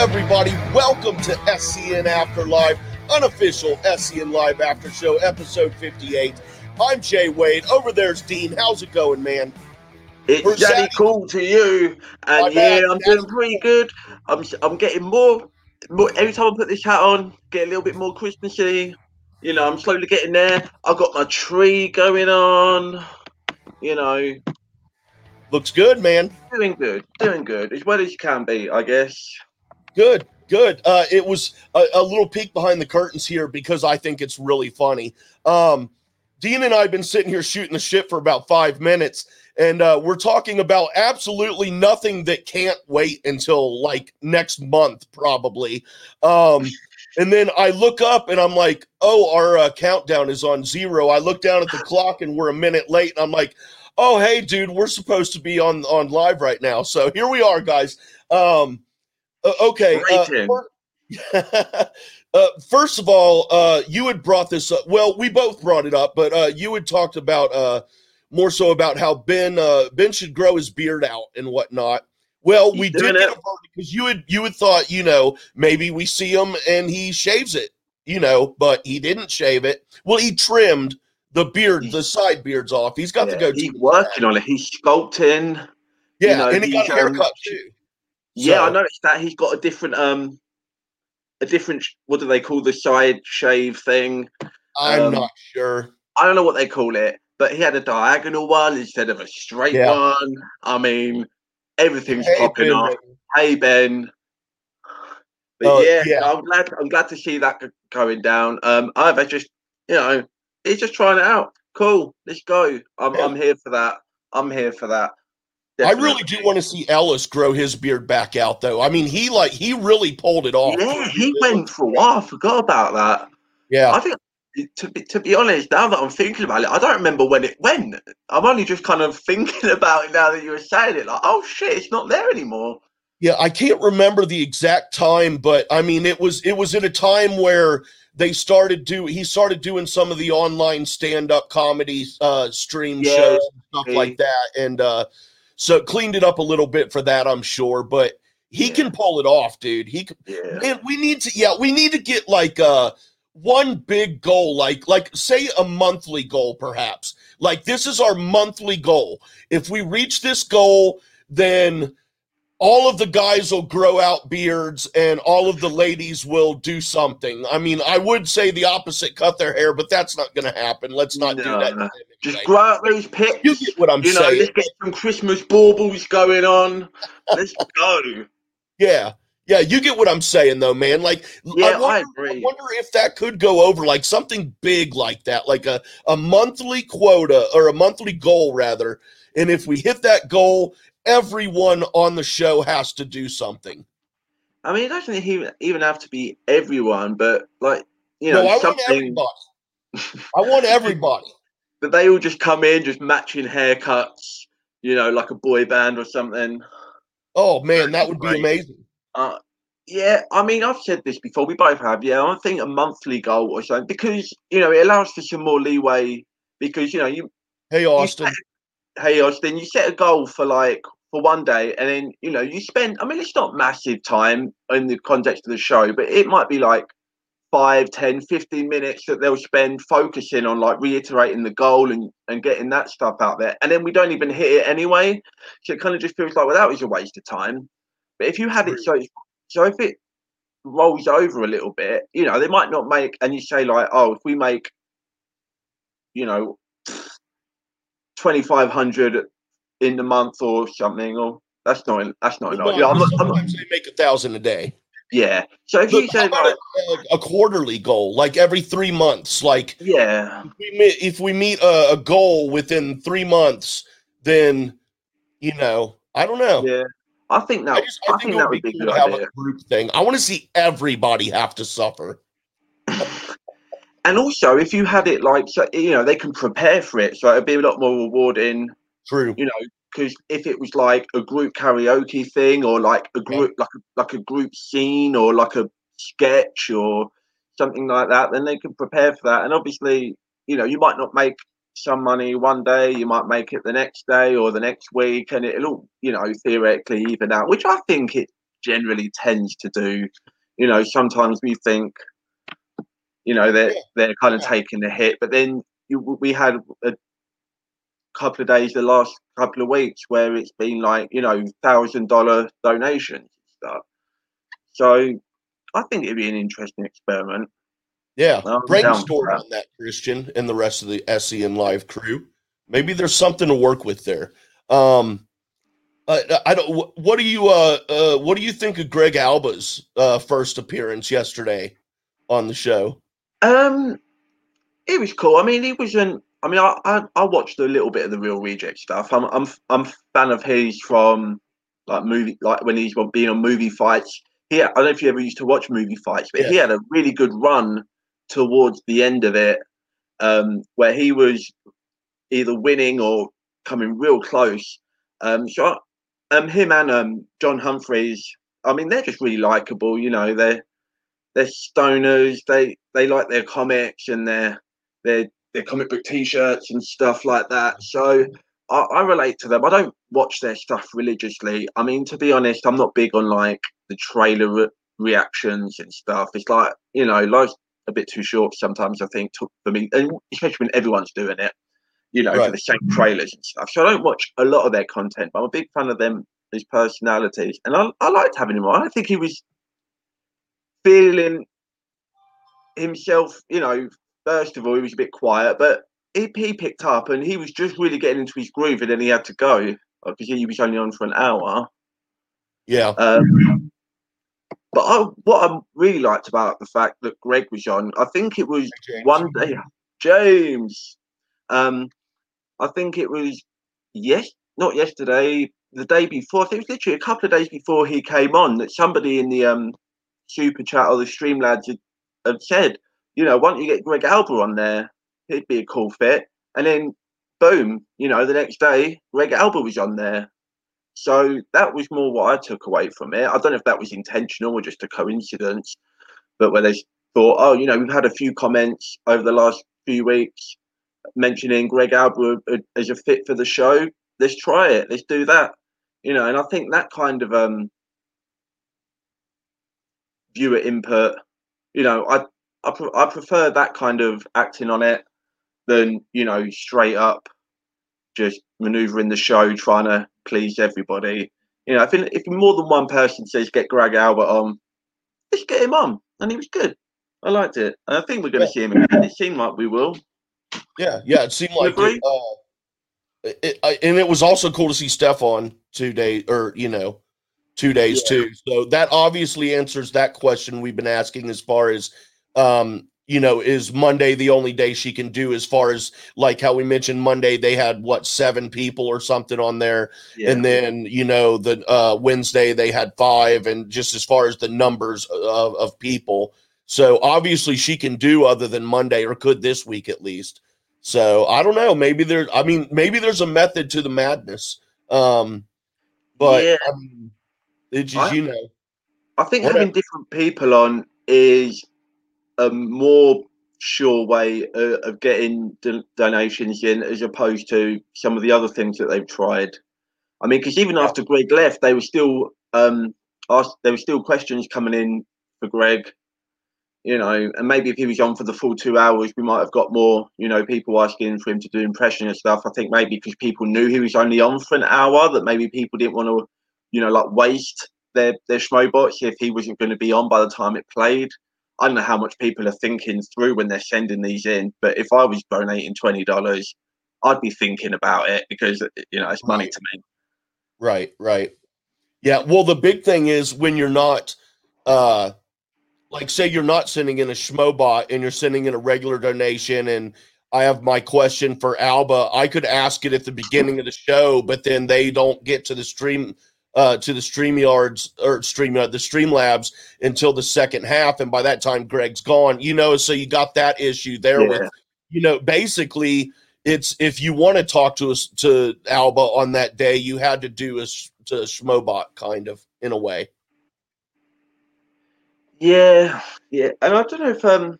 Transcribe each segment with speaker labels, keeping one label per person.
Speaker 1: everybody. Welcome to SEN After Live, unofficial SEN Live After Show, episode 58. I'm Jay Wade. Over there's Dean. How's it going, man?
Speaker 2: It's
Speaker 1: Where's
Speaker 2: Daddy cool to you,
Speaker 1: My
Speaker 2: and
Speaker 1: bad,
Speaker 2: yeah, I'm doing pretty good. I'm I'm getting more, more every time I put this hat on, get a little bit more Christmassy. You know, I'm slowly getting there. I've got my tree going on. You know,
Speaker 1: Looks good, man.
Speaker 2: doing good, doing good as well as you can be, I guess.
Speaker 1: Good, good. Uh, it was a, a little peek behind the curtains here because I think it's really funny. Um, Dean and I have been sitting here shooting the shit for about five minutes, and uh, we're talking about absolutely nothing that can't wait until like next month, probably. Um, and then I look up and I'm like, oh, our uh, countdown is on zero. I look down at the clock and we're a minute late, and I'm like, oh, hey, dude, we're supposed to be on on live right now. So here we are, guys. Um, uh, okay. uh, uh, first of all, uh, you had brought this up. Well, we both brought it up, but uh, you had talked about uh, more so about how Ben uh, Ben should grow his beard out and whatnot. Well,
Speaker 2: He's
Speaker 1: we did get a because you had you had thought you know maybe we see him and he shaves it, you know, but he didn't shave it. Well, he trimmed the beard, the side beards off. He's got
Speaker 2: Yeah,
Speaker 1: to go.
Speaker 2: he's working on it. He's sculpting.
Speaker 1: Yeah,
Speaker 2: know,
Speaker 1: and he got a
Speaker 2: um,
Speaker 1: haircut too.
Speaker 2: Yeah, I noticed that he's got a different um, a different what do they call the side shave thing?
Speaker 1: I'm
Speaker 2: um,
Speaker 1: not sure.
Speaker 2: I don't know what they call it, but he had a diagonal one instead of a straight
Speaker 1: Yeah.
Speaker 2: one. I mean, everything's
Speaker 1: Hey,
Speaker 2: popping
Speaker 1: Ben,
Speaker 2: off. Hey Ben. But
Speaker 1: Oh,
Speaker 2: yeah,
Speaker 1: yeah.
Speaker 2: I'm glad. I'm glad to see that going down. Um, I've just, you know, he's just trying it out. Cool, let's go. I'm,
Speaker 1: Yeah.
Speaker 2: I'm here for that. I'm here for that.
Speaker 1: I really do want to see Ellis grow his beard back out, though. I mean, he like he really pulled it off.
Speaker 2: Yeah, he went for a while. I forgot about that.
Speaker 1: Yeah,
Speaker 2: I think to be to be honest, now that I'm thinking about it, I don't remember when it went. I'm only just kind of thinking about it now that you were saying it. Like, oh shit, it's not there anymore.
Speaker 1: yeah. I can't remember the exact time, but I mean, it was it was at a time where they started do he started doing some of the online stand up comedy uh, stream
Speaker 2: Yeah,
Speaker 1: shows and stuff like that, and uh, so cleaned it up a little bit for that, I'm sure. But he
Speaker 2: Yeah.
Speaker 1: can pull it off, dude. He can,
Speaker 2: Yeah.
Speaker 1: Man, we need to yeah, we need to get like uh one big goal, like like say a monthly goal, perhaps. Like this is our monthly goal. If we reach this goal, then all of the guys will grow out beards and all of the ladies will do something. I mean, I would say the opposite, cut their hair, but that's not gonna happen. Let's not do that.
Speaker 2: No,
Speaker 1: today.
Speaker 2: Just grow out those pics.
Speaker 1: You get what I'm
Speaker 2: you know,
Speaker 1: saying.
Speaker 2: let's get some Christmas baubles going on. Let's go.
Speaker 1: Yeah. Yeah, you get what I'm saying though, man. Like
Speaker 2: Yeah,
Speaker 1: I
Speaker 2: I
Speaker 1: wonder,
Speaker 2: agree.
Speaker 1: wonder if that could go over like something big like that, like a, a monthly quota or a monthly goal rather. And if we hit that goal, everyone on the show has to do something.
Speaker 2: I mean, it doesn't even have to be everyone, but like you know,
Speaker 1: no, I want
Speaker 2: something
Speaker 1: everybody. I want everybody.
Speaker 2: that they all just come in, just matching haircuts. You know, like a boy band or something.
Speaker 1: Oh man, that would be amazing.
Speaker 2: Uh, yeah, I mean, I've said this before. We both have. Yeah, I think a monthly goal or something because you know it allows for some more leeway. Because you know, you
Speaker 1: Hey Austin.
Speaker 2: Hey Austin, you set a goal for like for one day, and then you know you spend. I mean, it's not massive time in the context of the show, but it might be like 5, 10, 15 minutes that they'll spend focusing on like reiterating the goal and and getting that stuff out there, and then we don't even hit it anyway. So it kind of just feels like well, that was a waste of time. But if you had it so so if it rolls over a little bit, you know, they might not make, and you say like, oh, if we make, you know, twenty five hundred in the month or something, or that's not that's not enough. Yeah, I'm not, I'm not,
Speaker 1: sometimes they make a thousand a day.
Speaker 2: yeah. So if you
Speaker 1: Look, how
Speaker 2: say like,
Speaker 1: a, a quarterly goal, like every three months, like
Speaker 2: yeah,
Speaker 1: if we meet, if we meet a, a goal within three months, then you know, I don't know.
Speaker 2: yeah, I think that
Speaker 1: I
Speaker 2: I,
Speaker 1: just I, think,
Speaker 2: think that
Speaker 1: would be
Speaker 2: be a good idea.
Speaker 1: a group thing. I want to see everybody have to suffer.
Speaker 2: And also, if you had it like, so, you know, they can prepare for it, so it'd be a lot more rewarding
Speaker 1: True.
Speaker 2: you know, because if it was like a group karaoke thing or like a group like a, like a group scene or like a sketch or something like that, then they can prepare for that. And obviously, you know, you might not make some money one day, you might make it the next day or the next week, and it'll all, you know, theoretically even out. Which I think it generally tends to do. You know, sometimes we think, you know, they're they're kind of
Speaker 1: Yeah.
Speaker 2: taking the hit, but then you, we had a couple of days, the last couple of weeks, where it's been like you know thousand dollar donations and stuff. So I think it'd be an interesting experiment.
Speaker 1: Yeah,
Speaker 2: I'm down
Speaker 1: brainstorm
Speaker 2: that.
Speaker 1: on that, Christian, and the rest of the SEN Live crew. Maybe there's something to work with there. Um, I, I don't. What do you uh, uh What do you think of Greg Alba's uh first appearance yesterday on the show?
Speaker 2: Um, it was cool. I mean, he wasn't. I mean, I, I I watched a little bit of the Reel Reject stuff. I'm I'm I'm fan of his from like movie like when he's being on movie fights. He I don't know if you ever used to watch movie fights, but he had a really good run towards the end of it, um, where he was either winning or coming real close. Um, so I- um, him and um John Humphreys. I mean, they're just really likable. You know, they're they're stoners. They they like their comics and their their their comic book T-shirts and stuff like that. Mm. So I, I relate to them. I don't watch their stuff religiously. I mean, to be honest, I'm not big on like the trailer re- reactions and stuff. It's like you know, life's a bit too short sometimes. I think to, for me, and especially when everyone's doing it. You know, for the same trailers and stuff. So I don't watch a lot of their content, but I'm a big fan of them, his personalities, and I, I liked having him on. I think he was feeling himself, you know, first of all, he was a bit quiet, but he, he picked up and he was just really getting into his groove and then he had to go because he was only on for an hour.
Speaker 1: Yeah,
Speaker 2: Um, but I, what I really liked about the fact that Greg was on, I think it was
Speaker 1: James.
Speaker 2: one day, James. Um, I think it was yes, not yesterday, the day before. I think it was literally a couple of days before he came on that somebody in the um super chat or the Streamlabs had, had said, you know, why don't you get Greg Alba on there? He'd be a cool fit. And then, boom, you know, the next day, Greg Alba was on there. So that was more what I took away from it. I don't know if that was intentional or just a coincidence, but where they thought, oh, you know, we've had a few comments over the last few weeks mentioning Greg Alba as a fit for the show. Let's try it. Let's do that. You know, and I think that kind of um viewer input, you know, I I, pre- I prefer that kind of acting on it than you know straight up just maneuvering the show trying to please everybody. You know, if if more than one person says get Greg Alba on, let's get him on, and he was good. I liked it, and I think we're going to see him again. It seemed like we will.
Speaker 1: yeah, yeah. It seemed like it, uh, it- I, and it was also cool to see Steph on two days, or you know, two days too. So that obviously answers that question we've been asking as far as, um, you know, is Monday the only day she can do? As far as like how we mentioned Monday, they had what seven people or something on there,
Speaker 2: Yeah.
Speaker 1: and then you know the uh, Wednesday they had five, and just as far as the numbers of, of people. So obviously she can do other than Monday, or could this week at least. So I don't know. Maybe there. I mean, maybe there's a method to the madness. Um, but
Speaker 2: Yeah.
Speaker 1: I mean, it's just
Speaker 2: I-
Speaker 1: you know,
Speaker 2: I think
Speaker 1: Whatever.
Speaker 2: having different people on is a more sure way of, of getting do- donations in as opposed to some of the other things that they've tried. I mean, because even after Greg left, they were still um, asked. There were still questions coming in for Greg. You know, and maybe if he was on for the full two hours, we might have got more. You know, people asking for him to do impression and stuff. I think maybe because people knew he was only on for an hour, that maybe people didn't want to, you know, like waste their their schmobots if he wasn't going to be on by the time it played. I don't know how much people are thinking through when they're sending these in, but if I was donating twenty dollars, I'd be thinking about it because you know it's money
Speaker 1: Right.
Speaker 2: to me.
Speaker 1: right, right. Yeah. Well, the big thing is when you're not, uh, like say you're not sending in a schmobot and you're sending in a regular donation and I have my question for Alba. I could ask it at the beginning of the show, but then they don't get to the stream uh to the stream yards or stream uh, the stream labs until the second half and by that time Greg's gone you know so you got that issue there with you know basically it's if you want to talk to us to Alba on that day you had to do a to Schmobot kind of in a way.
Speaker 2: Yeah, yeah, and I don't know if um,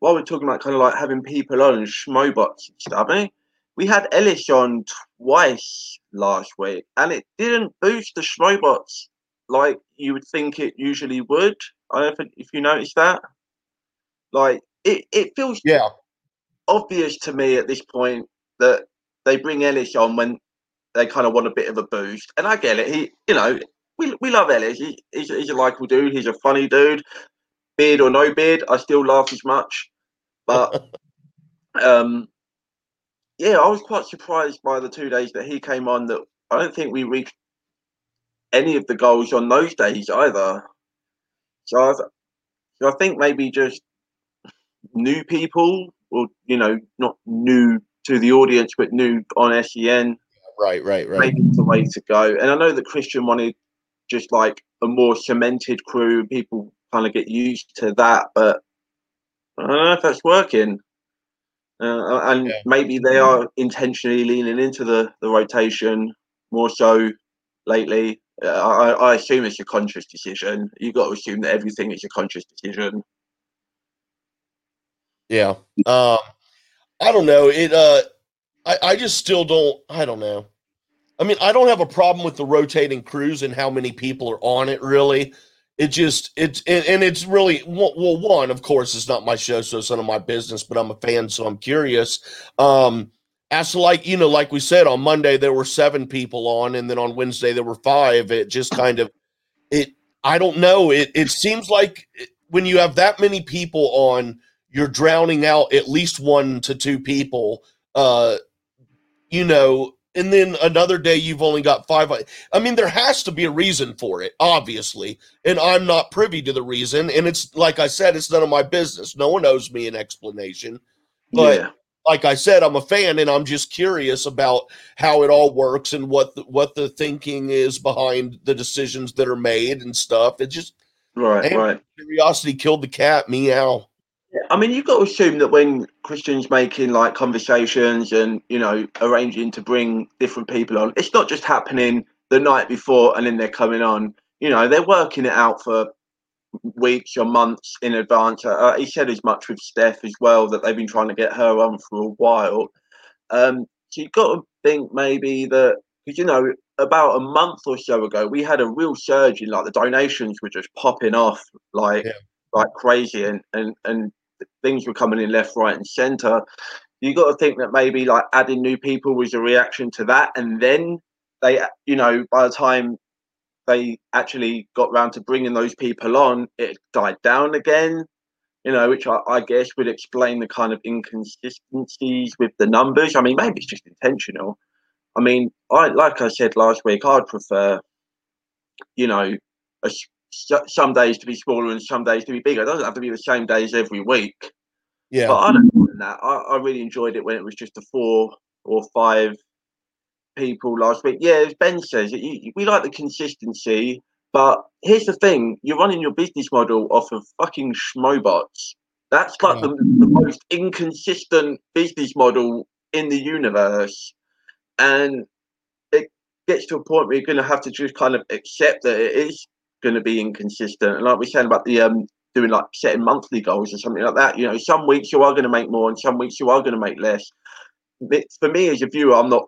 Speaker 2: while we're talking about kind of like having people on and schmobots and stuff, I mean, we had Ellis on twice last week, and it didn't boost the schmobots like you would think it usually would. I don't know if, you noticed that. Like it, it feels
Speaker 1: yeah
Speaker 2: obvious to me at this point that they bring Ellis on when they kind of want a bit of a boost, and I get it. He, you know, we we love Ellis. He, he's, he's a likable dude. He's a funny dude. Beard or no beard, I still laugh as much. But um, yeah, I was quite surprised by the two days that he came on. That I don't think we reached any of the goals on those days either. So I, so I think maybe just new people, or you know, not new to the audience, but new on SEN.
Speaker 1: Right, right, right.
Speaker 2: Maybe the way to go. And I know that Christian wanted just like a more cemented crew. People kind of get used to that, but I don't know if that's working. Uh, and yeah. maybe they are intentionally leaning into the, the rotation more so lately. Uh, I, I assume it's a conscious decision. You've got to assume that everything is a conscious decision.
Speaker 1: Yeah. Um, I don't know. It. Uh, I, I just still don't. I don't know. I mean, I don't have a problem with the rotating crews and how many people are on it. Really, it just it's and, and it's really well. One, of course, it's not my show, so it's none of my business. But I'm a fan, so I'm curious. Um, as like you know, like we said on Monday, there were seven people on, and then on Wednesday there were five. It just kind of it. I don't know. It it seems like when you have that many people on, you're drowning out at least one to two people. Uh, you know, and then another day you've only got five. I mean, there has to be a reason for it, obviously, and I'm not privy to the reason. And it's like I said, it's none of my business. No one owes me an explanation. But yeah. like I said, I'm a fan, and I'm just curious about how it all works and what the, what the thinking is behind the decisions that are made and stuff. It just
Speaker 2: right, right.
Speaker 1: Curiosity killed the cat. Meow.
Speaker 2: I mean, you've got to assume that when Christian's making like conversations and you know arranging to bring different people on, it's not just happening the night before and then they're coming on. You know, they're working it out for weeks or months in advance. Uh, he said as much with Steph as well that they've been trying to get her on for a while. Um, so you've got to think maybe that because you know about a month or so ago we had a real surge in like the donations were just popping off like yeah. like crazy and and and things were coming in left, right, and centre. You got to think that maybe like adding new people was a reaction to that, and then they, you know, by the time they actually got round to bringing those people on, it died down again. You know, which I, I guess would explain the kind of inconsistencies with the numbers. I mean, maybe it's just intentional. I mean, I like I said last week, I'd prefer, you know, a some days to be smaller and some days to be bigger. It doesn't have to be the same days every week.
Speaker 1: Yeah.
Speaker 2: But I don't mind that. I, I really enjoyed it when it was just a four or five people last week. Yeah, as Ben says, you, we like the consistency. But here's the thing: you're running your business model off of fucking schmobots. That's like yeah. the, the most inconsistent business model in the universe, and it gets to a point where you're going to have to just kind of accept that it is going to be inconsistent. And like we said about the um, doing like setting monthly goals or something like that, you know, some weeks you are going to make more and some weeks you are going to make less. It's, for me as a viewer, I'm not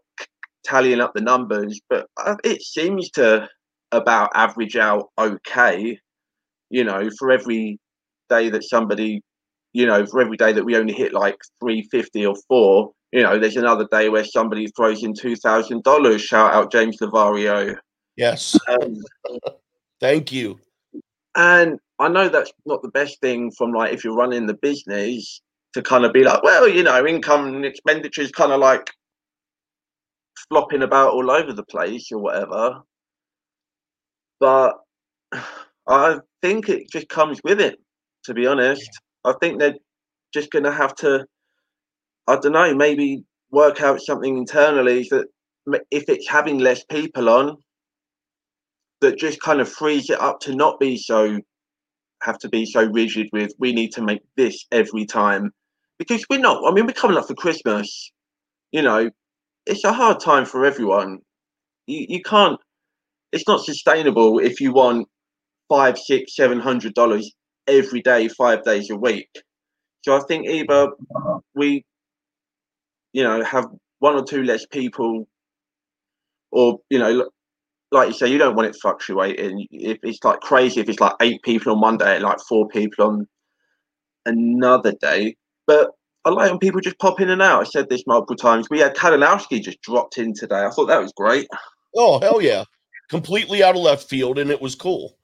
Speaker 2: tallying up the numbers, but uh, it seems to about average out okay. You know, for every day that somebody, you know, for every day that we only hit like 350 or four, you know, there's another day where somebody throws in $2,000. Shout out James Lavario.
Speaker 1: Yes. Um, Thank you.
Speaker 2: And I know that's not the best thing from like if you're running the business to kind of be like, well, you know, income and expenditure is kind of like flopping about all over the place or whatever. But I think it just comes with it, to be honest. I think they're just going to have to, I don't know, maybe work out something internally that if it's having less people on, that just kind of frees it up to not be so have to be so rigid with we need to make this every time. Because we're not i mean we're coming up for christmas you know it's a hard time for everyone. You, you can't it's not sustainable if you want five six seven hundred dollars every day five days a week. So i think either we you know have one or two less people or you know like you say, you don't want it fluctuating. If it's like crazy, if it's like eight people on one day and like four people on another day. But I like when people just pop in and out. I said this multiple times. We had Kalinowski just dropped in today. I thought that was great.
Speaker 1: Oh hell yeah! Completely out of left field, and it was cool.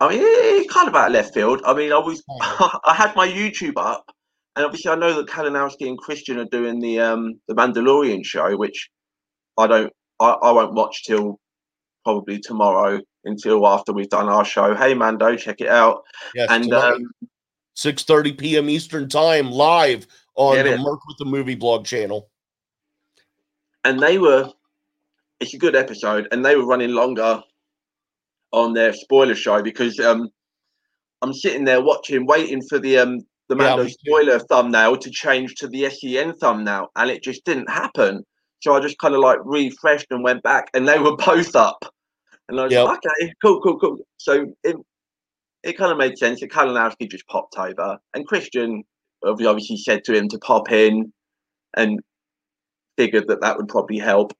Speaker 2: I mean, it's kind of out of left field. I mean, I was oh. I had my YouTube up, and obviously I know that Kalinowski and Christian are doing the um the Mandalorian show, which I don't I, I won't watch till probably tomorrow until after we've done our show. Hey Mando, check it out.
Speaker 1: Yes, and um, 6:30 p.m. Eastern Time, live on the Merc with the Movie blog channel.
Speaker 2: And they were, it's a good episode, and they were running longer on their spoiler show because um, I'm sitting there watching, waiting for the um the Mando yeah, spoiler thumbnail to change to the SEN thumbnail, and it just didn't happen. So I just kind of like refreshed and went back, and they were both up. And I was yep. like, okay, cool, cool, cool. So it, it kind of made sense that Kalinowski just popped over, and Christian obviously said to him to pop in, and figured that that would probably help.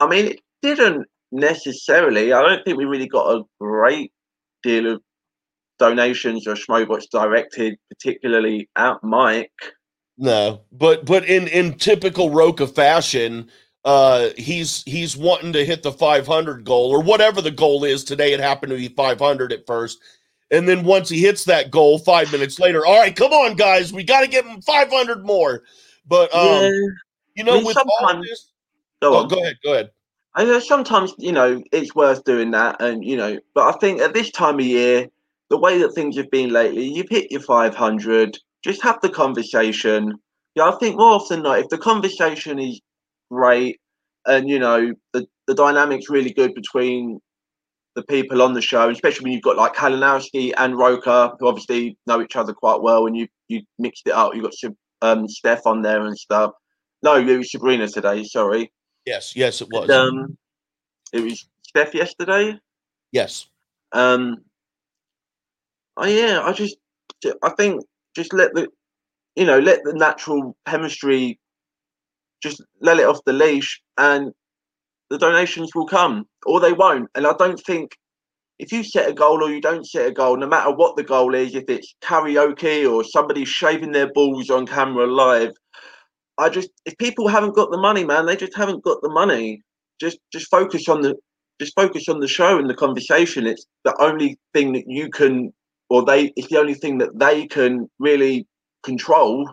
Speaker 2: I mean, it didn't necessarily. I don't think we really got a great deal of donations or Schmobots directed, particularly at Mike.
Speaker 1: No, but but in in typical Rocha fashion, uh, he's he's wanting to hit the 500 goal or whatever the goal is today. It happened to be 500 at first, and then once he hits that goal, five minutes later, all right, come on, guys, we got to get him 500 more. But um, yeah. you know, I mean, with all this, go, oh, go ahead, go ahead.
Speaker 2: I know sometimes you know it's worth doing that, and you know, but I think at this time of year, the way that things have been lately, you've hit your 500. Just have the conversation. Yeah, I think more often than not, if the conversation is great and you know the the dynamic's really good between the people on the show, especially when you've got like Kalinowski and Rocha, who obviously know each other quite well, and you you mixed it up. You got um, Steph on there and stuff. No, it was Sabrina today. Sorry.
Speaker 1: Yes, yes, it was.
Speaker 2: um, it was Steph yesterday.
Speaker 1: Yes.
Speaker 2: Um. Oh yeah, I just, I think, just let the, you know, let the natural chemistry, just let it off the leash, and the donations will come or they won't. And I don't think if you set a goal or you don't set a goal, no matter what the goal is, if it's karaoke or somebody shaving their balls on camera live, I just if people haven't got the money, man, they just haven't got the money. Just just focus on the just focus on the show and the conversation. It's the only thing that you can or they it's the only thing that they can really control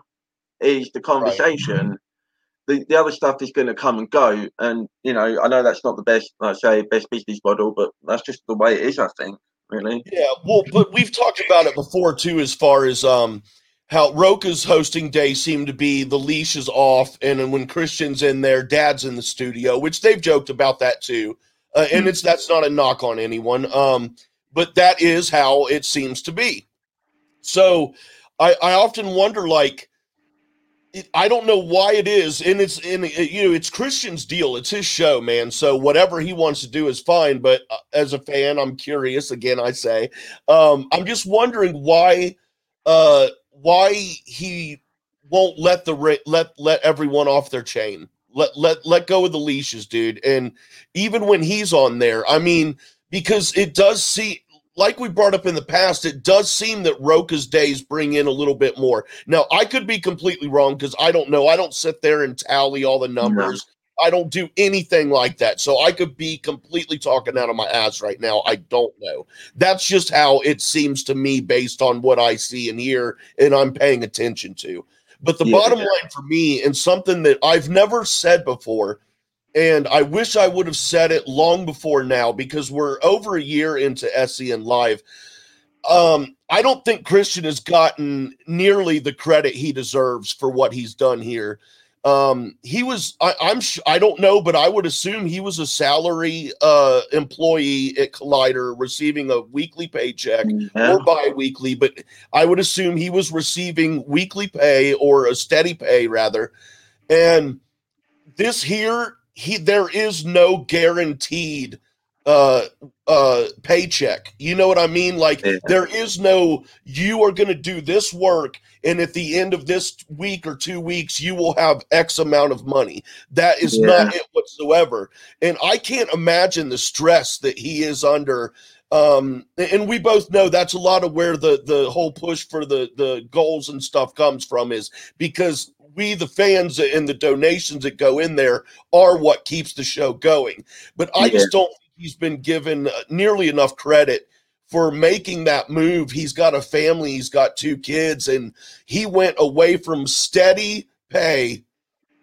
Speaker 2: is the conversation. Right the, the other stuff is going to come and go. And, you know, I know that's not the best, like I say, best business model, but that's just the way it is, I think, really.
Speaker 1: Yeah. Well, but we've talked about it before, too, as far as um, how Rocha's hosting day seemed to be the leash is off. And when Christian's in there, dad's in the studio, which they've joked about that, too. Uh, and it's that's not a knock on anyone. Um, but that is how it seems to be. So I, I often wonder, like, it, I don't know why it is, and it's in you know it's Christian's deal. It's his show, man. So whatever he wants to do is fine. But uh, as a fan, I'm curious. Again, I say, um, I'm just wondering why, uh, why he won't let the let let everyone off their chain. Let let let go of the leashes, dude. And even when he's on there, I mean, because it does see like we brought up in the past, it does seem that Rocha's days bring in a little bit more. Now, I could be completely wrong because I don't know. I don't sit there and tally all the numbers. No. I don't do anything like that. So I could be completely talking out of my ass right now. I don't know. That's just how it seems to me based on what I see and hear and I'm paying attention to. But the yeah, bottom yeah. line for me, and something that I've never said before, and I wish I would have said it long before now because we're over a year into SEN Live. Um, I don't think Christian has gotten nearly the credit he deserves for what he's done here. Um, he was, I, am sh- I don't know, but I would assume he was a salary uh, employee at Collider receiving a weekly paycheck yeah. or bi weekly, but I would assume he was receiving weekly pay or a steady pay rather. And this here he there is no guaranteed uh uh paycheck you know what i mean like yeah. there is no you are going to do this work and at the end of this week or two weeks you will have x amount of money that is yeah. not it whatsoever and i can't imagine the stress that he is under um and we both know that's a lot of where the the whole push for the the goals and stuff comes from is because we the fans and the donations that go in there are what keeps the show going but i just don't think he's been given uh, nearly enough credit for making that move. He's got a family, he's got two kids, and he went away from steady pay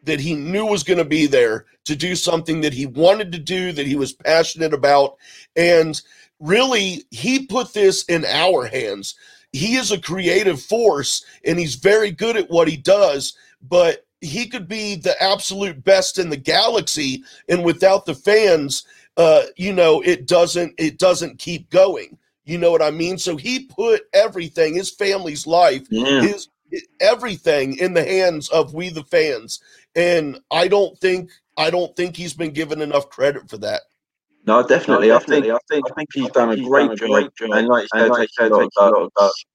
Speaker 1: that he knew was going to be there to do something that he wanted to do, that he was passionate about. And really, he put this in our hands. He is a creative force and he's very good at what he does, but he could be the absolute best in the galaxy. And without the fans, uh, you know, it doesn't it doesn't keep going. You know what I mean? So he put everything, his family's life, yeah. his everything in the hands of we the fans. And I don't think I don't think he's been given enough credit for that.
Speaker 2: No, definitely. No, definitely. I think I think I think he's done a great, done a great job. And like you said, like takes, a lot, a lot of guts.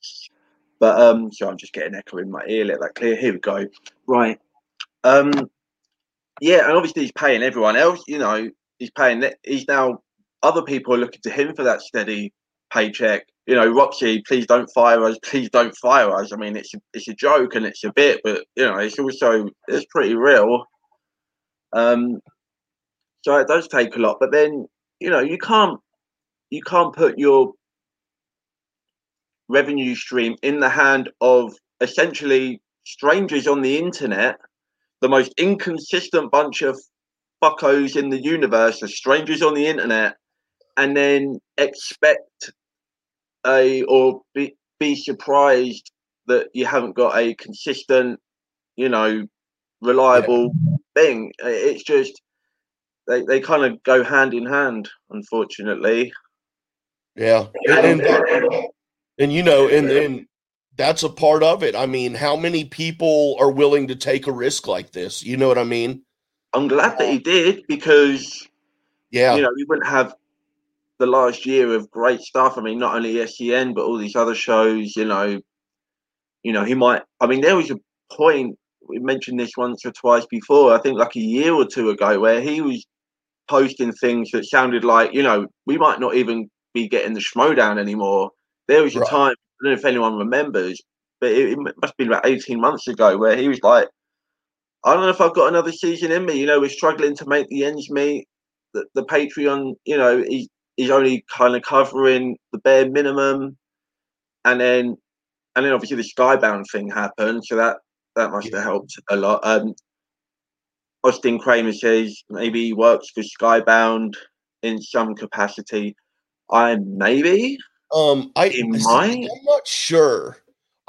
Speaker 2: But um, so I'm just getting echo in my ear. Let that clear. Here we go. Right. Um, yeah, and obviously he's paying everyone else. You know, he's paying. He's now other people are looking to him for that steady paycheck. You know, Roxy, please don't fire us. Please don't fire us. I mean, it's a, it's a joke and it's a bit, but you know, it's also it's pretty real. Um, so it does take a lot. But then you know, you can't you can't put your revenue stream in the hand of essentially strangers on the internet, the most inconsistent bunch of fuckos in the universe, the strangers on the internet, and then expect a or be, be surprised that you haven't got a consistent, you know, reliable yeah. thing. It's just they, they kind of go hand in hand, unfortunately.
Speaker 1: Yeah. And, and, and you know, and, and that's a part of it. I mean, how many people are willing to take a risk like this? You know what I mean?
Speaker 2: I'm glad that he uh, did because,
Speaker 1: yeah,
Speaker 2: you know, we wouldn't have the last year of great stuff. I mean, not only SEN but all these other shows. You know, you know, he might. I mean, there was a point we mentioned this once or twice before. I think like a year or two ago, where he was posting things that sounded like, you know, we might not even be getting the Schmoedown anymore. There was a right. time. I don't know if anyone remembers, but it, it must have been about 18 months ago where he was like, I don't know if I've got another season in me. You know, we're struggling to make the ends meet. The, the Patreon, you know, he, he's only kind of covering the bare minimum, and then and then obviously the Skybound thing happened, so that that must yeah. have helped a lot. Um, Austin Kramer says maybe he works for Skybound in some capacity. I maybe.
Speaker 1: Um, I he might. I'm not sure.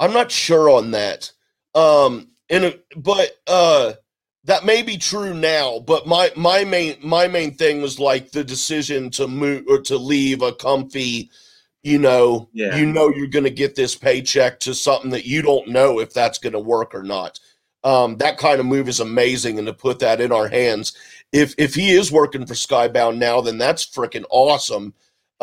Speaker 1: I'm not sure on that. Um, and but uh that may be true now but my my main my main thing was like the decision to move or to leave a comfy you know yeah. you know you're going to get this paycheck to something that you don't know if that's going to work or not um, that kind of move is amazing and to put that in our hands if if he is working for skybound now then that's freaking awesome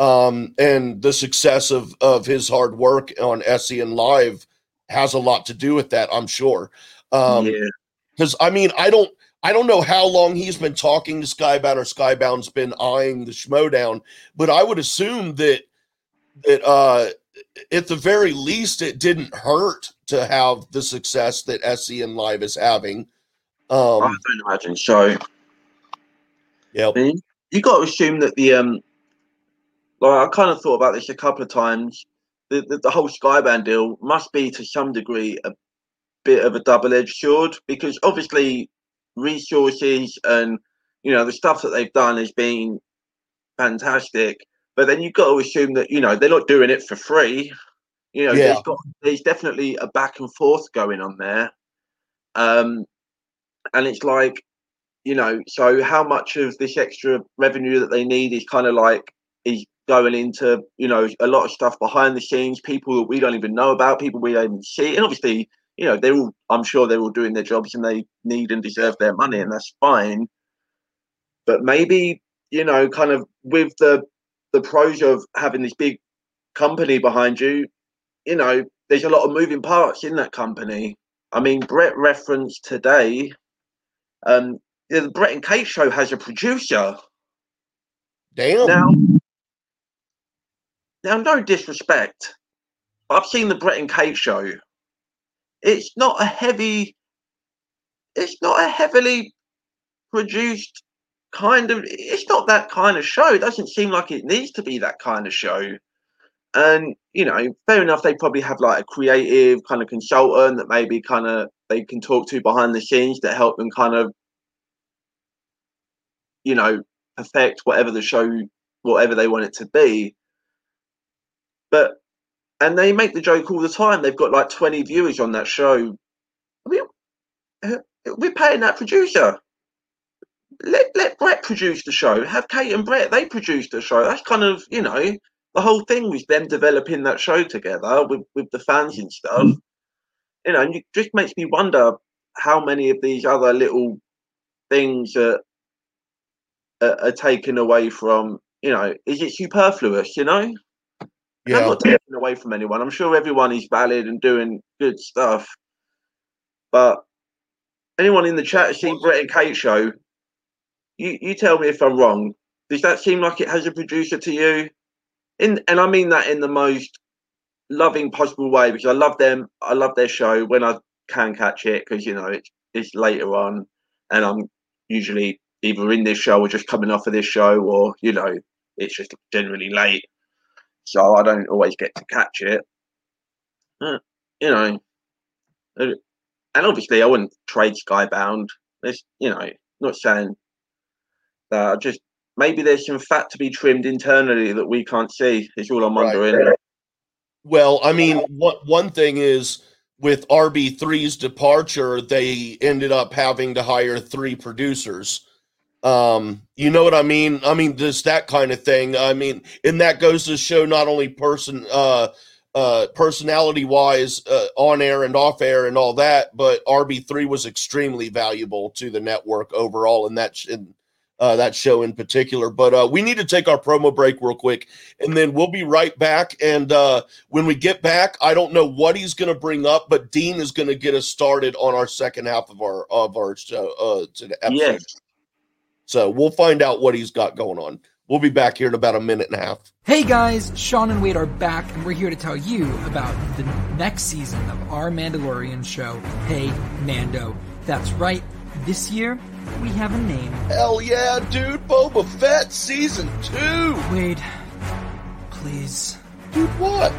Speaker 1: um, and the success of of his hard work on SEN Live has a lot to do with that i'm sure um, yeah. Because I mean, I don't, I don't know how long he's been talking to Skybound or Skybound's been eyeing the Schmoedown, but I would assume that that uh, at the very least it didn't hurt to have the success that SEN Live is having.
Speaker 2: Um, I don't imagine so.
Speaker 1: Yeah, I mean,
Speaker 2: you got to assume that the um, like I kind of thought about this a couple of times. The, the, the whole Skybound deal must be to some degree a bit of a double-edged sword because obviously resources and you know the stuff that they've done has been fantastic but then you've got to assume that you know they're not doing it for free you know yeah. there's got there's definitely a back and forth going on there um and it's like you know so how much of this extra revenue that they need is kind of like is going into you know a lot of stuff behind the scenes people that we don't even know about people we don't even see and obviously you know, they're all, I'm sure they're all doing their jobs and they need and deserve their money, and that's fine. But maybe you know, kind of with the the pros of having this big company behind you, you know, there's a lot of moving parts in that company. I mean, Brett referenced today, um, the Brett and Kate show has a producer.
Speaker 1: Damn.
Speaker 2: Now, now, no disrespect. I've seen the Brett and Kate show. It's not a heavy. It's not a heavily produced kind of. It's not that kind of show. It doesn't seem like it needs to be that kind of show. And you know, fair enough. They probably have like a creative kind of consultant that maybe kind of they can talk to behind the scenes that help them kind of, you know, perfect whatever the show, whatever they want it to be. But and they make the joke all the time. They've got like 20 viewers on that show. I mean, uh, we're paying that producer. Let let Brett produce the show. Have Kate and Brett they produce the show. That's kind of you know the whole thing was them developing that show together with with the fans and stuff. You know, and it just makes me wonder how many of these other little things are, are, are taken away from. You know, is it superfluous? You know.
Speaker 1: Yeah.
Speaker 2: I'm not taking away from anyone. I'm sure everyone is valid and doing good stuff. But anyone in the chat has seen Brett and Kate show. You you tell me if I'm wrong. Does that seem like it has a producer to you? In and I mean that in the most loving possible way because I love them. I love their show when I can catch it because you know it's it's later on, and I'm usually either in this show or just coming off of this show, or you know it's just generally late so I don't always get to catch it. Uh, you know, and obviously I wouldn't trade Skybound. It's you know, not saying that. I just maybe there's some fat to be trimmed internally that we can't see. Is all I'm
Speaker 1: Right.
Speaker 2: wondering.
Speaker 1: Well, I mean, one one thing is with RB3's departure, they ended up having to hire three producers. Um, you know what I mean? I mean, just that kind of thing. I mean, and that goes to show not only person uh uh personality wise uh, on air and off air and all that, but RB3 was extremely valuable to the network overall in that in, uh, that show in particular. But uh, we need to take our promo break real quick, and then we'll be right back. And uh, when we get back, I don't know what he's going to bring up, but Dean is going to get us started on our second half of our of our show uh, to the episode.
Speaker 2: Yes.
Speaker 1: So we'll find out what he's got going on. We'll be back here in about a minute and a half.
Speaker 3: Hey guys, Sean and Wade are back, and we're here to tell you about the next season of our Mandalorian show, Hey Mando. That's right, this year we have a name.
Speaker 1: Hell yeah, dude! Boba Fett season two.
Speaker 3: Wade, please.
Speaker 1: Dude, what?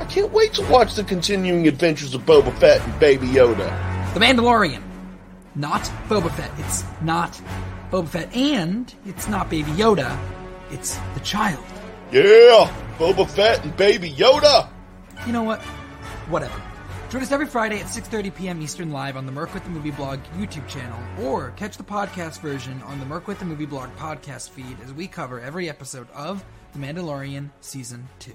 Speaker 1: I can't wait to watch the continuing adventures of Boba Fett and Baby Yoda.
Speaker 3: The Mandalorian. Not Boba Fett. It's not Boba Fett, and it's not Baby Yoda. It's the child.
Speaker 1: Yeah, Boba Fett and Baby Yoda.
Speaker 3: You know what? Whatever. Join us every Friday at 6.30 p.m. Eastern live on the Merc with the Movie Blog YouTube channel, or catch the podcast version on the Merc with the Movie Blog podcast feed as we cover every episode of The Mandalorian Season 2.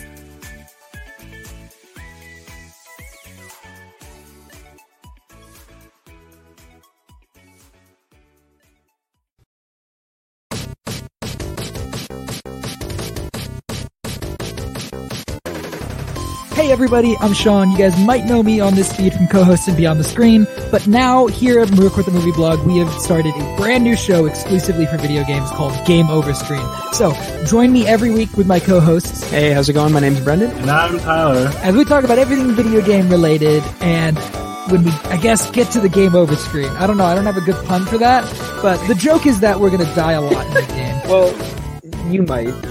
Speaker 3: Hey everybody, I'm Sean. You guys might know me on this feed from co-hosts and Beyond the Screen, but now here at Merc with the Movie Blog, we have started a brand new show exclusively for video games called Game Over Screen. So join me every week with my co-hosts
Speaker 4: Hey, how's it going? My name's Brendan.
Speaker 5: And I'm Tyler.
Speaker 3: as we talk about everything video game related and when we, I guess, get to the game over screen. I don't know, I don't have a good pun for that, but the joke is that we're gonna die a lot in the game.
Speaker 4: Well, you might.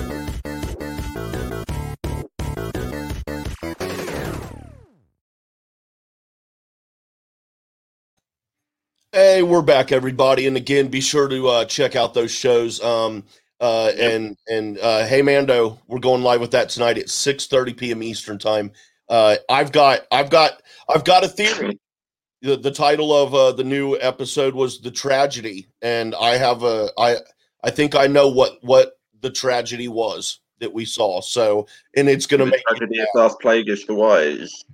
Speaker 1: Hey, we're back, everybody, and again, be sure to uh, check out those shows. Um, uh, and and uh, hey, Mando, we're going live with that tonight at six thirty p.m. Eastern time. Uh, I've got, I've got, I've got a theory. The, the title of uh, the new episode was the tragedy, and I have a, I, I think I know what what the tragedy was that we saw. So, and it's going to make
Speaker 2: tragedy of Darth Plagueis the Wise.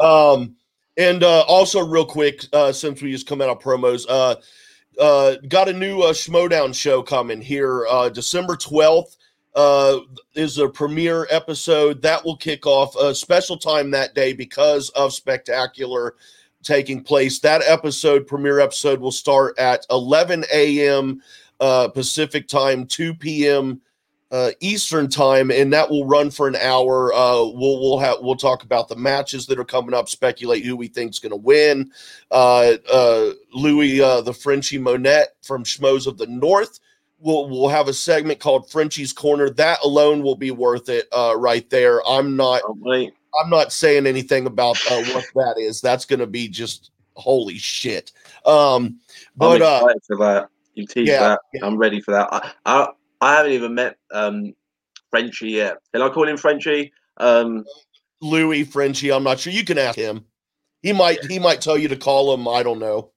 Speaker 1: um, and uh, also, real quick, uh, since we just come out of promos, uh, uh, got a new uh, Schmoedown show coming here. Uh, December 12th uh, is a premiere episode that will kick off a special time that day because of Spectacular taking place. That episode, premiere episode, will start at 11 a.m. Uh, Pacific time, 2 p.m uh, Eastern time, and that will run for an hour. Uh, we'll we'll have we'll talk about the matches that are coming up, speculate who we think's going to win. Uh, uh, Louis, uh, the Frenchie Monette from Schmoes of the North. We'll, we'll have a segment called Frenchie's Corner. That alone will be worth it uh, right there. I'm not
Speaker 2: Oh.
Speaker 1: I'm not saying anything about uh, what that is. That's going to be just holy shit. Um, but
Speaker 2: I'm
Speaker 1: uh,
Speaker 2: for that. You teased
Speaker 1: yeah,
Speaker 2: that.
Speaker 1: yeah.
Speaker 2: I'm ready for that. I, I I haven't even met um Frenchie yet. Can I call him Frenchie? Um,
Speaker 1: Louis Frenchie, I'm not sure. You can ask him. He might he might tell you to call him. I don't know.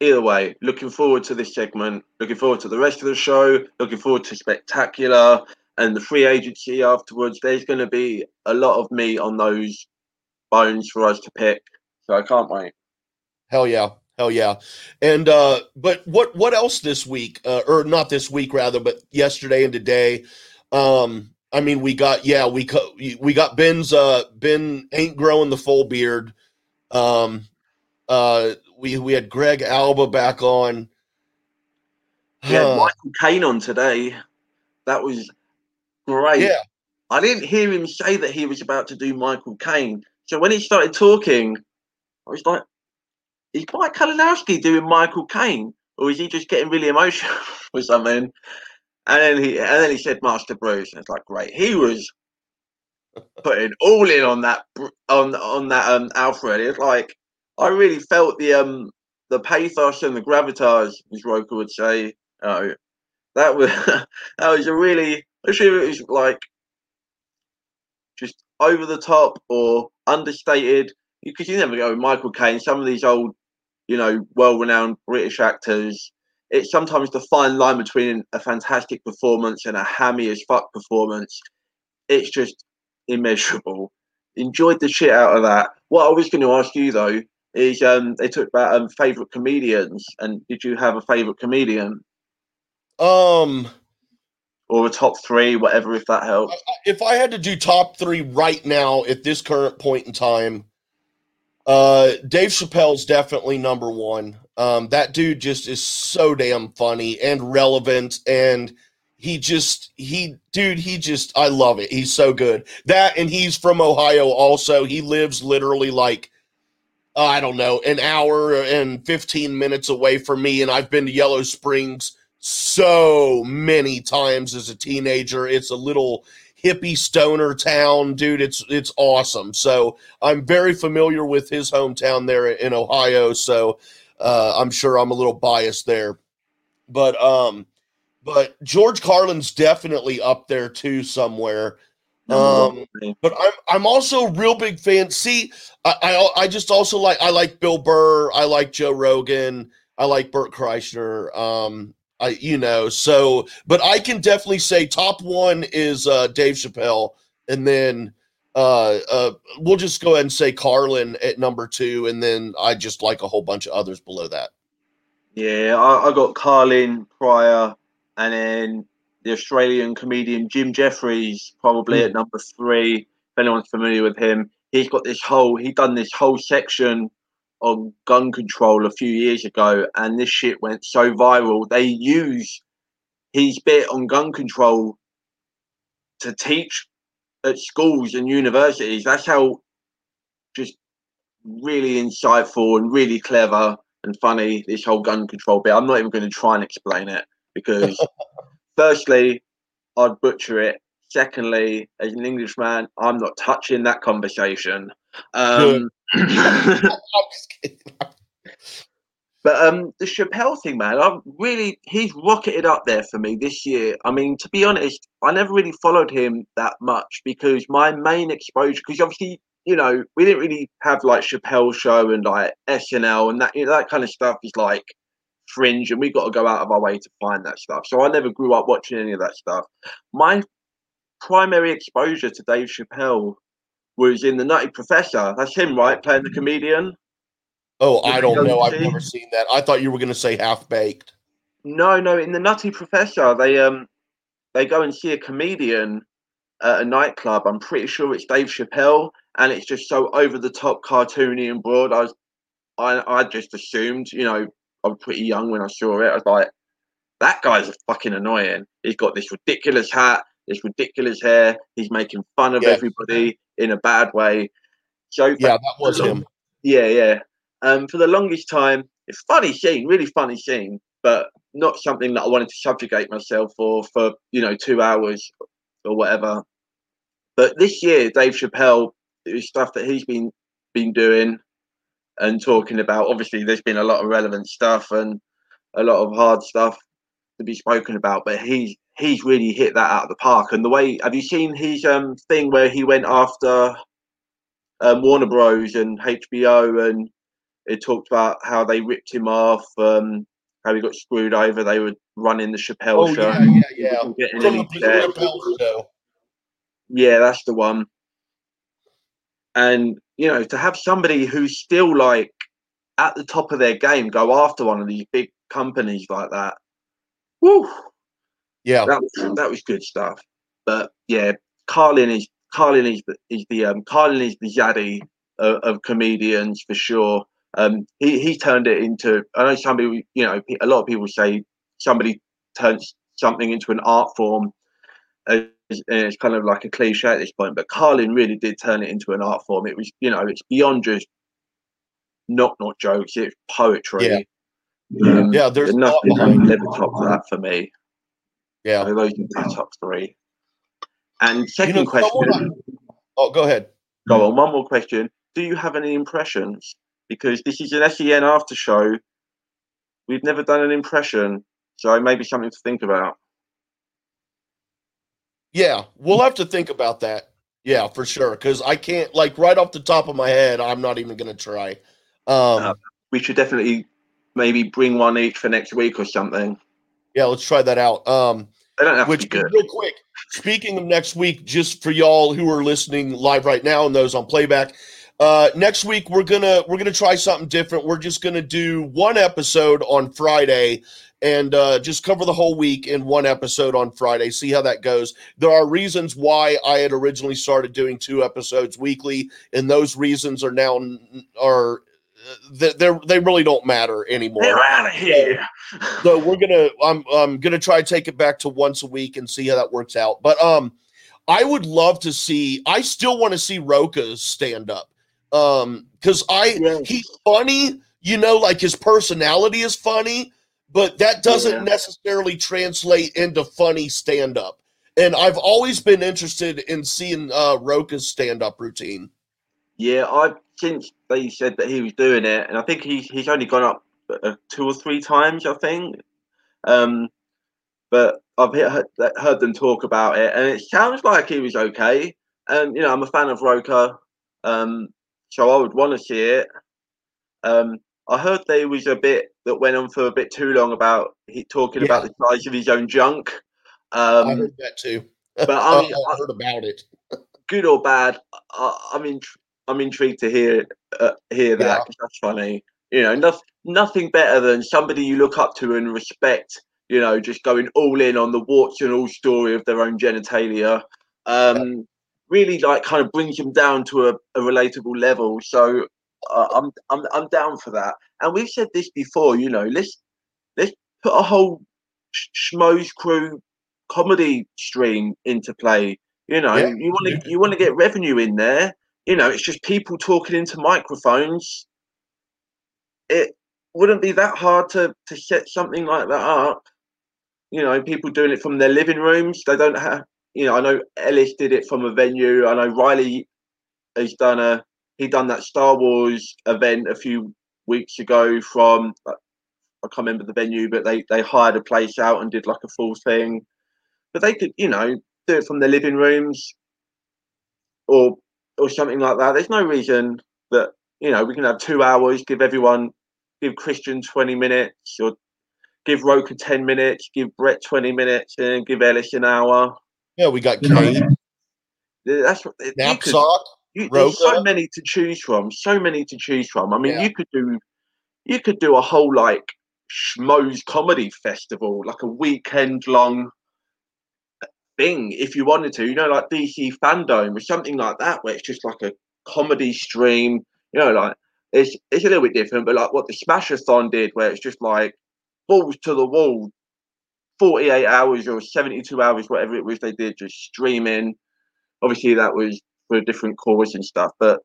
Speaker 2: either way, looking forward to this segment. Looking forward to the rest of the show. Looking forward to spectacular and the free agency afterwards. There's going to be a lot of meat on those bones for us to pick. So I can't wait.
Speaker 1: Hell yeah. Hell yeah. And uh but what what else this week? Uh, or not this week rather, but yesterday and today. Um I mean we got yeah, we co- we got Ben's uh Ben ain't growing the full beard. Um uh we we had Greg Alba back on.
Speaker 2: We had
Speaker 1: Huh.
Speaker 2: Michael Caine on today. That was great.
Speaker 1: Yeah.
Speaker 2: I didn't hear him say that he was about to do Michael Caine So when he started talking, I was like, is Mike Kalinowski doing Michael Caine? Or is he just getting really emotional or something? And then he and then he said Master Bruce. And it's like, great. He was putting all in on that on on that um Alfred. It's like I really felt the um the pathos and the gravitas, as Rocha would say. Oh, that was that was a really if it was like just over the top or understated because you never go with Michael Caine. Some of these old, you know, well-renowned British actors. It's sometimes the fine line between a fantastic performance and a hammy as fuck performance. It's just immeasurable. Enjoyed the shit out of that. What I was going to ask you though is, um, they talked about um favorite comedians, and did you have a favorite comedian
Speaker 1: Um
Speaker 2: or a top three, whatever, if that helps?
Speaker 1: if I had to do top three right now at this current point in time, uh, Dave Chappelle's definitely number one. Um, that dude just is so damn funny and relevant, and he just he dude he just I love it. He's so good. That and he's from Ohio also. He lives literally like I don't know an hour and fifteen minutes away from me, and I've been to Yellow Springs so many times as a teenager. It's a little hippie stoner town, dude. It's it's awesome. So I'm very familiar with his hometown there in Ohio. So uh, I'm sure I'm a little biased there, but um, but George Carlin's definitely up there too somewhere. Um, but I'm I'm also a real big fan. See, I, I I just also like I like Bill Burr. I like Joe Rogan. I like Bert Kreischer. Um, I you know so, but I can definitely say top one is uh, Dave Chappelle, and then uh, uh, we'll just go ahead and say Carlin at number two, and then I just like a whole bunch of others below that.
Speaker 2: Yeah, I, I got Carlin Pryor, and then the Australian comedian Jim Jefferies probably at number three. If anyone's familiar with him, he's got this whole he done this whole section on gun control a few years ago, and this shit went so viral. They use his bit on gun control to teach at schools and universities. That's how just really insightful and really clever and funny this whole gun control bit. I'm not even going to try and explain it because, firstly, I'd butcher it. Secondly, as an Englishman, I'm not touching that conversation. Um,
Speaker 1: I'm just kidding.
Speaker 2: But um, the Chappelle thing, man, I really he's rocketed up there for me this year. I mean, to be honest, I never really followed him that much because my main exposure, because obviously, you know, we didn't really have like Chappelle show and like SNL and that you know, that kind of stuff is like fringe, and we got to go out of our way to find that stuff. So I never grew up watching any of that stuff. My primary exposure to Dave Chappelle was in the Nutty Professor. That's him, right, playing the comedian.
Speaker 1: Oh, I don't know. I've never seen that. I thought you were going to say half baked.
Speaker 2: No, no. In the Nutty Professor, they um they go and see a comedian at a nightclub. I'm pretty sure it's Dave Chappelle, and it's just so over the top, cartoony and broad. I was, I, I just assumed, you know, I was pretty young when I saw it. I was like, that guy's fucking annoying. He's got this ridiculous hat, this ridiculous hair. He's making fun of
Speaker 1: Yeah.
Speaker 2: everybody in a bad way. So
Speaker 1: Yeah, that was him.
Speaker 2: yeah, yeah. Um, for the longest time, it's funny scene, really funny scene, but not something that I wanted to subjugate myself for for you know two hours or whatever. But this year, Dave Chappelle, stuff that he's been been doing and talking about. Obviously, there's been a lot of relevant stuff and a lot of hard stuff to be spoken about, but he's he's really hit that out of the park. And the way have you seen his um thing where he went after um, Warner Bros and HBO and it talked about how they ripped him off, um, how he got screwed over. They were running the Chappelle
Speaker 1: Oh
Speaker 2: show.
Speaker 1: yeah, yeah, yeah. From the Chappelle show.
Speaker 2: Yeah, that's the one. And you know, to have somebody who's still like at the top of their game go after one of these big companies like that, woo,
Speaker 1: Yeah,
Speaker 2: that was, that was good stuff. But yeah, Carlin is Carlin is the, is the um, Carlin is the zaddy of, of comedians for sure. Um, he he turned it into. I know somebody, you know, a lot of people say somebody turns something into an art form. Uh, it's kind of like a cliche at this point, but Carlin really did turn it into an art form. It was, you know, it's beyond just knock knock jokes. It's poetry.
Speaker 1: Yeah.
Speaker 2: Um,
Speaker 1: Yeah, there's
Speaker 2: nothing ever top that for me.
Speaker 1: Yeah.
Speaker 2: Are the top three. And second
Speaker 1: know,
Speaker 2: question.
Speaker 1: Oh, go ahead.
Speaker 2: Go on. One more question. Do you have any impressions? Because this is an SEN after show. We've never done an impression, so maybe something to think about.
Speaker 1: Yeah, we'll have to think about that. Yeah, for sure. Because I can't, like, right off the top of my head, I'm not even going to try. Um,
Speaker 2: Uh, We should definitely maybe bring one each for next week or something.
Speaker 1: yeah, let's try that out. Um,
Speaker 2: They don't have
Speaker 1: which real quick speaking of next week just for y'all who are listening live right now and those on playback uh next week we're gonna we're gonna try something different. We're just gonna do one episode on friday and uh just cover the whole week in one episode on friday see how that goes. There are reasons why i had originally started doing two episodes weekly and those reasons are now are they they're, really don't matter anymore
Speaker 2: They're out of here.
Speaker 1: so we're gonna i'm i'm gonna try to take it back to once a week and see how that works out but um i would love to see i still want to see Rocha's stand up um because i
Speaker 2: Yes.
Speaker 1: he's funny you know like his personality is funny but that doesn't
Speaker 2: Yeah.
Speaker 1: necessarily translate into funny stand up and i've always been interested in seeing uh Rocha's stand up routine
Speaker 2: Yeah, I've since they said that he was doing it, and I think he's he's only gone up uh, two or three times, I think. Um, but I've he- heard, heard them talk about it, and it sounds like he was okay. And you know, I'm a fan of Rocha, um, so I would want to see it. Um, I heard there was a bit that went on for a bit too long about he talking about the size of his own junk.
Speaker 1: i
Speaker 2: Um,
Speaker 1: heard that too
Speaker 2: but
Speaker 1: I,
Speaker 2: I mean,
Speaker 1: I heard about it
Speaker 2: good or bad, I, I'm in, I'm intrigued to hear uh, hear that
Speaker 1: Yeah.
Speaker 2: that's funny. You know, nothing nothing better than somebody you look up to and respect. You know, just going all in on the warts and all story of their own genitalia. Um, really, like, kind of brings them down to a, a relatable level. So uh, I'm I'm I'm down for that. And we've said this before. You know, let's let's put a whole schmoes crew comedy stream into play. You know,
Speaker 1: Yeah.
Speaker 2: you want to you want to get revenue in there. You know, it's just people talking into microphones. It wouldn't be that hard to to set something like that up. You know, people doing it from their living rooms. They don't have. You know, I know Ellis did it from a venue. I know Riley has done a he done that Star Wars event a few weeks ago from uh, I can't remember the venue, but they they hired a place out and did like a full thing. But they could, you know, do it from their living rooms or or something like that. There's no reason that you know we can have two hours, give everyone, give Kristian 20 minutes, or give Rocha 10 minutes, give Brett 20 minutes, and give Ellis an hour.
Speaker 1: Yeah, we got Kane,
Speaker 2: That's what you could-
Speaker 1: Knapsack.
Speaker 2: you, there's so many to choose from. So many to choose from. I mean,
Speaker 1: Yeah.
Speaker 2: you could do, you could do a whole like schmoes comedy festival, like a weekend long thing, if you wanted to. You know, like DC Fandom or something like that, where it's just like a comedy stream. You know, like it's it's a little bit different, but like what the Smashathon did, where it's just like balls to the wall, forty eight hours or seventy two hours, whatever it was they did, just streaming. Obviously, that was for a different cause and stuff. But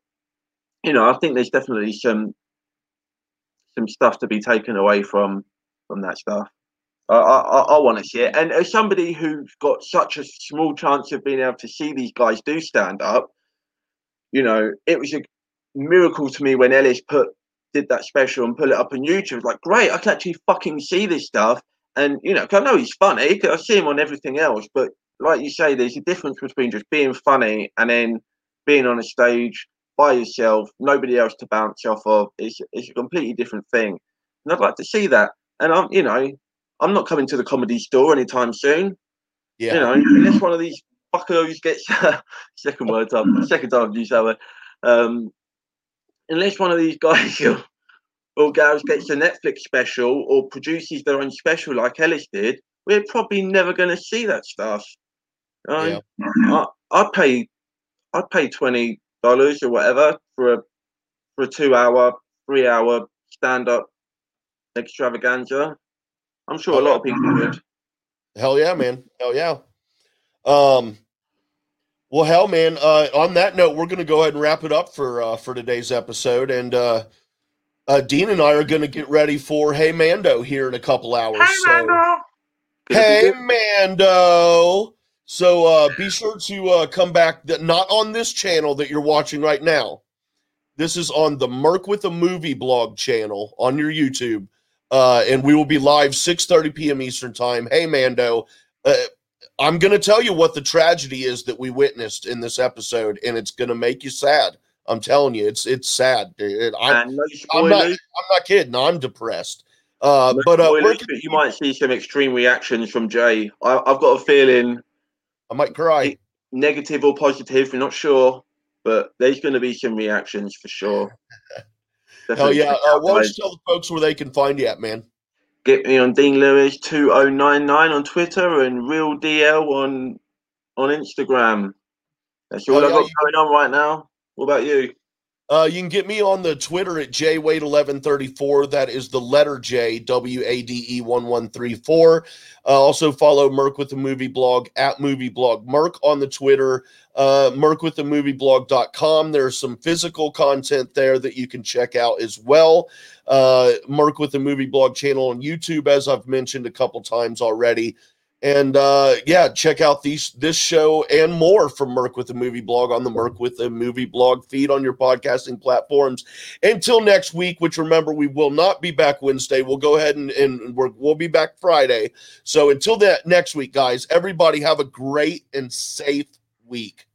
Speaker 2: you know, I think there's definitely some some stuff to be taken away from from that stuff. I I, I want to see it, and as somebody who's got such a small chance of being able to see these guys do stand up, you know, it was a miracle to me when Ellis put did that special and put it up on YouTube. Like, great, I can actually fucking see this stuff. And you know, I know he's funny. I see him on everything else, but like you say, there's a difference between just being funny and then being on a stage by yourself, nobody else to bounce off of. It's it's a completely different thing, and I'd like to see that. And I'm, you know, I'm not coming to the comedy store anytime soon.
Speaker 1: Yeah.
Speaker 2: You know, unless one of these fuckers gets second word time, second time used that word. Um, unless one of these guys or, gals gets a Netflix special or produces their own special like Ellis did, we're probably never going to see that stuff. Know, I, I'd pay, I'd pay twenty dollars or whatever for a for a two hour, three hour stand up extravaganza. I'm sure a lot of people would.
Speaker 1: Hell yeah, man. Hell yeah. Um well hell man, uh on that note, we're gonna go ahead and wrap it up for uh for today's episode. And uh uh Dean and I are gonna get ready for Hey Mando here in a couple hours. Hey so Hey Mando. So uh be sure to uh come back that not on this channel that you're watching right now. This is on the Merc with a Movie blog channel on your YouTube. Uh, and we will be live 6:30 p.m. Eastern time. Hey Mando, uh, I'm going to tell you what the tragedy is that we witnessed in this episode, and it's going to make you sad. I'm telling you, it's it's sad. I'm,
Speaker 2: no
Speaker 1: I'm not. I'm not kidding. I'm depressed. Uh,
Speaker 2: no
Speaker 1: but uh,
Speaker 2: spoilers, you might see some extreme reactions from Jay. I, I've got a feeling
Speaker 1: I might cry.
Speaker 2: negative or positive. We're not sure, but there's going to be some reactions for sure.
Speaker 1: Hell
Speaker 2: Definitely
Speaker 1: yeah! uh, why don't you tell the folks where they can find you at, man?
Speaker 2: Get me on Dean Lewis two oh nine nine on Twitter and Real DL on on Instagram. That's all
Speaker 1: Oh,
Speaker 2: I've
Speaker 1: yeah,
Speaker 2: got going on right now. What about you?
Speaker 1: Uh, you can get me on the Twitter at jwade1134. That is the letter J, W A D E 1134. Uh, also follow Merc with the Movie Blog at Movie Blog Merc on the Twitter, uh, mercwiththemovieblog.com. There's some physical content there that you can check out as well. Uh, Merc with the Movie Blog channel on YouTube, as I've mentioned a couple times already. And uh, yeah, check out these this show and more from Merc with the Movie Blog on the Merc with the Movie Blog feed on your podcasting platforms. Until next week, which remember we will not be back Wednesday. We'll go ahead and, and we're, we'll be back Friday. So until that next week, guys, everybody have a great and safe week.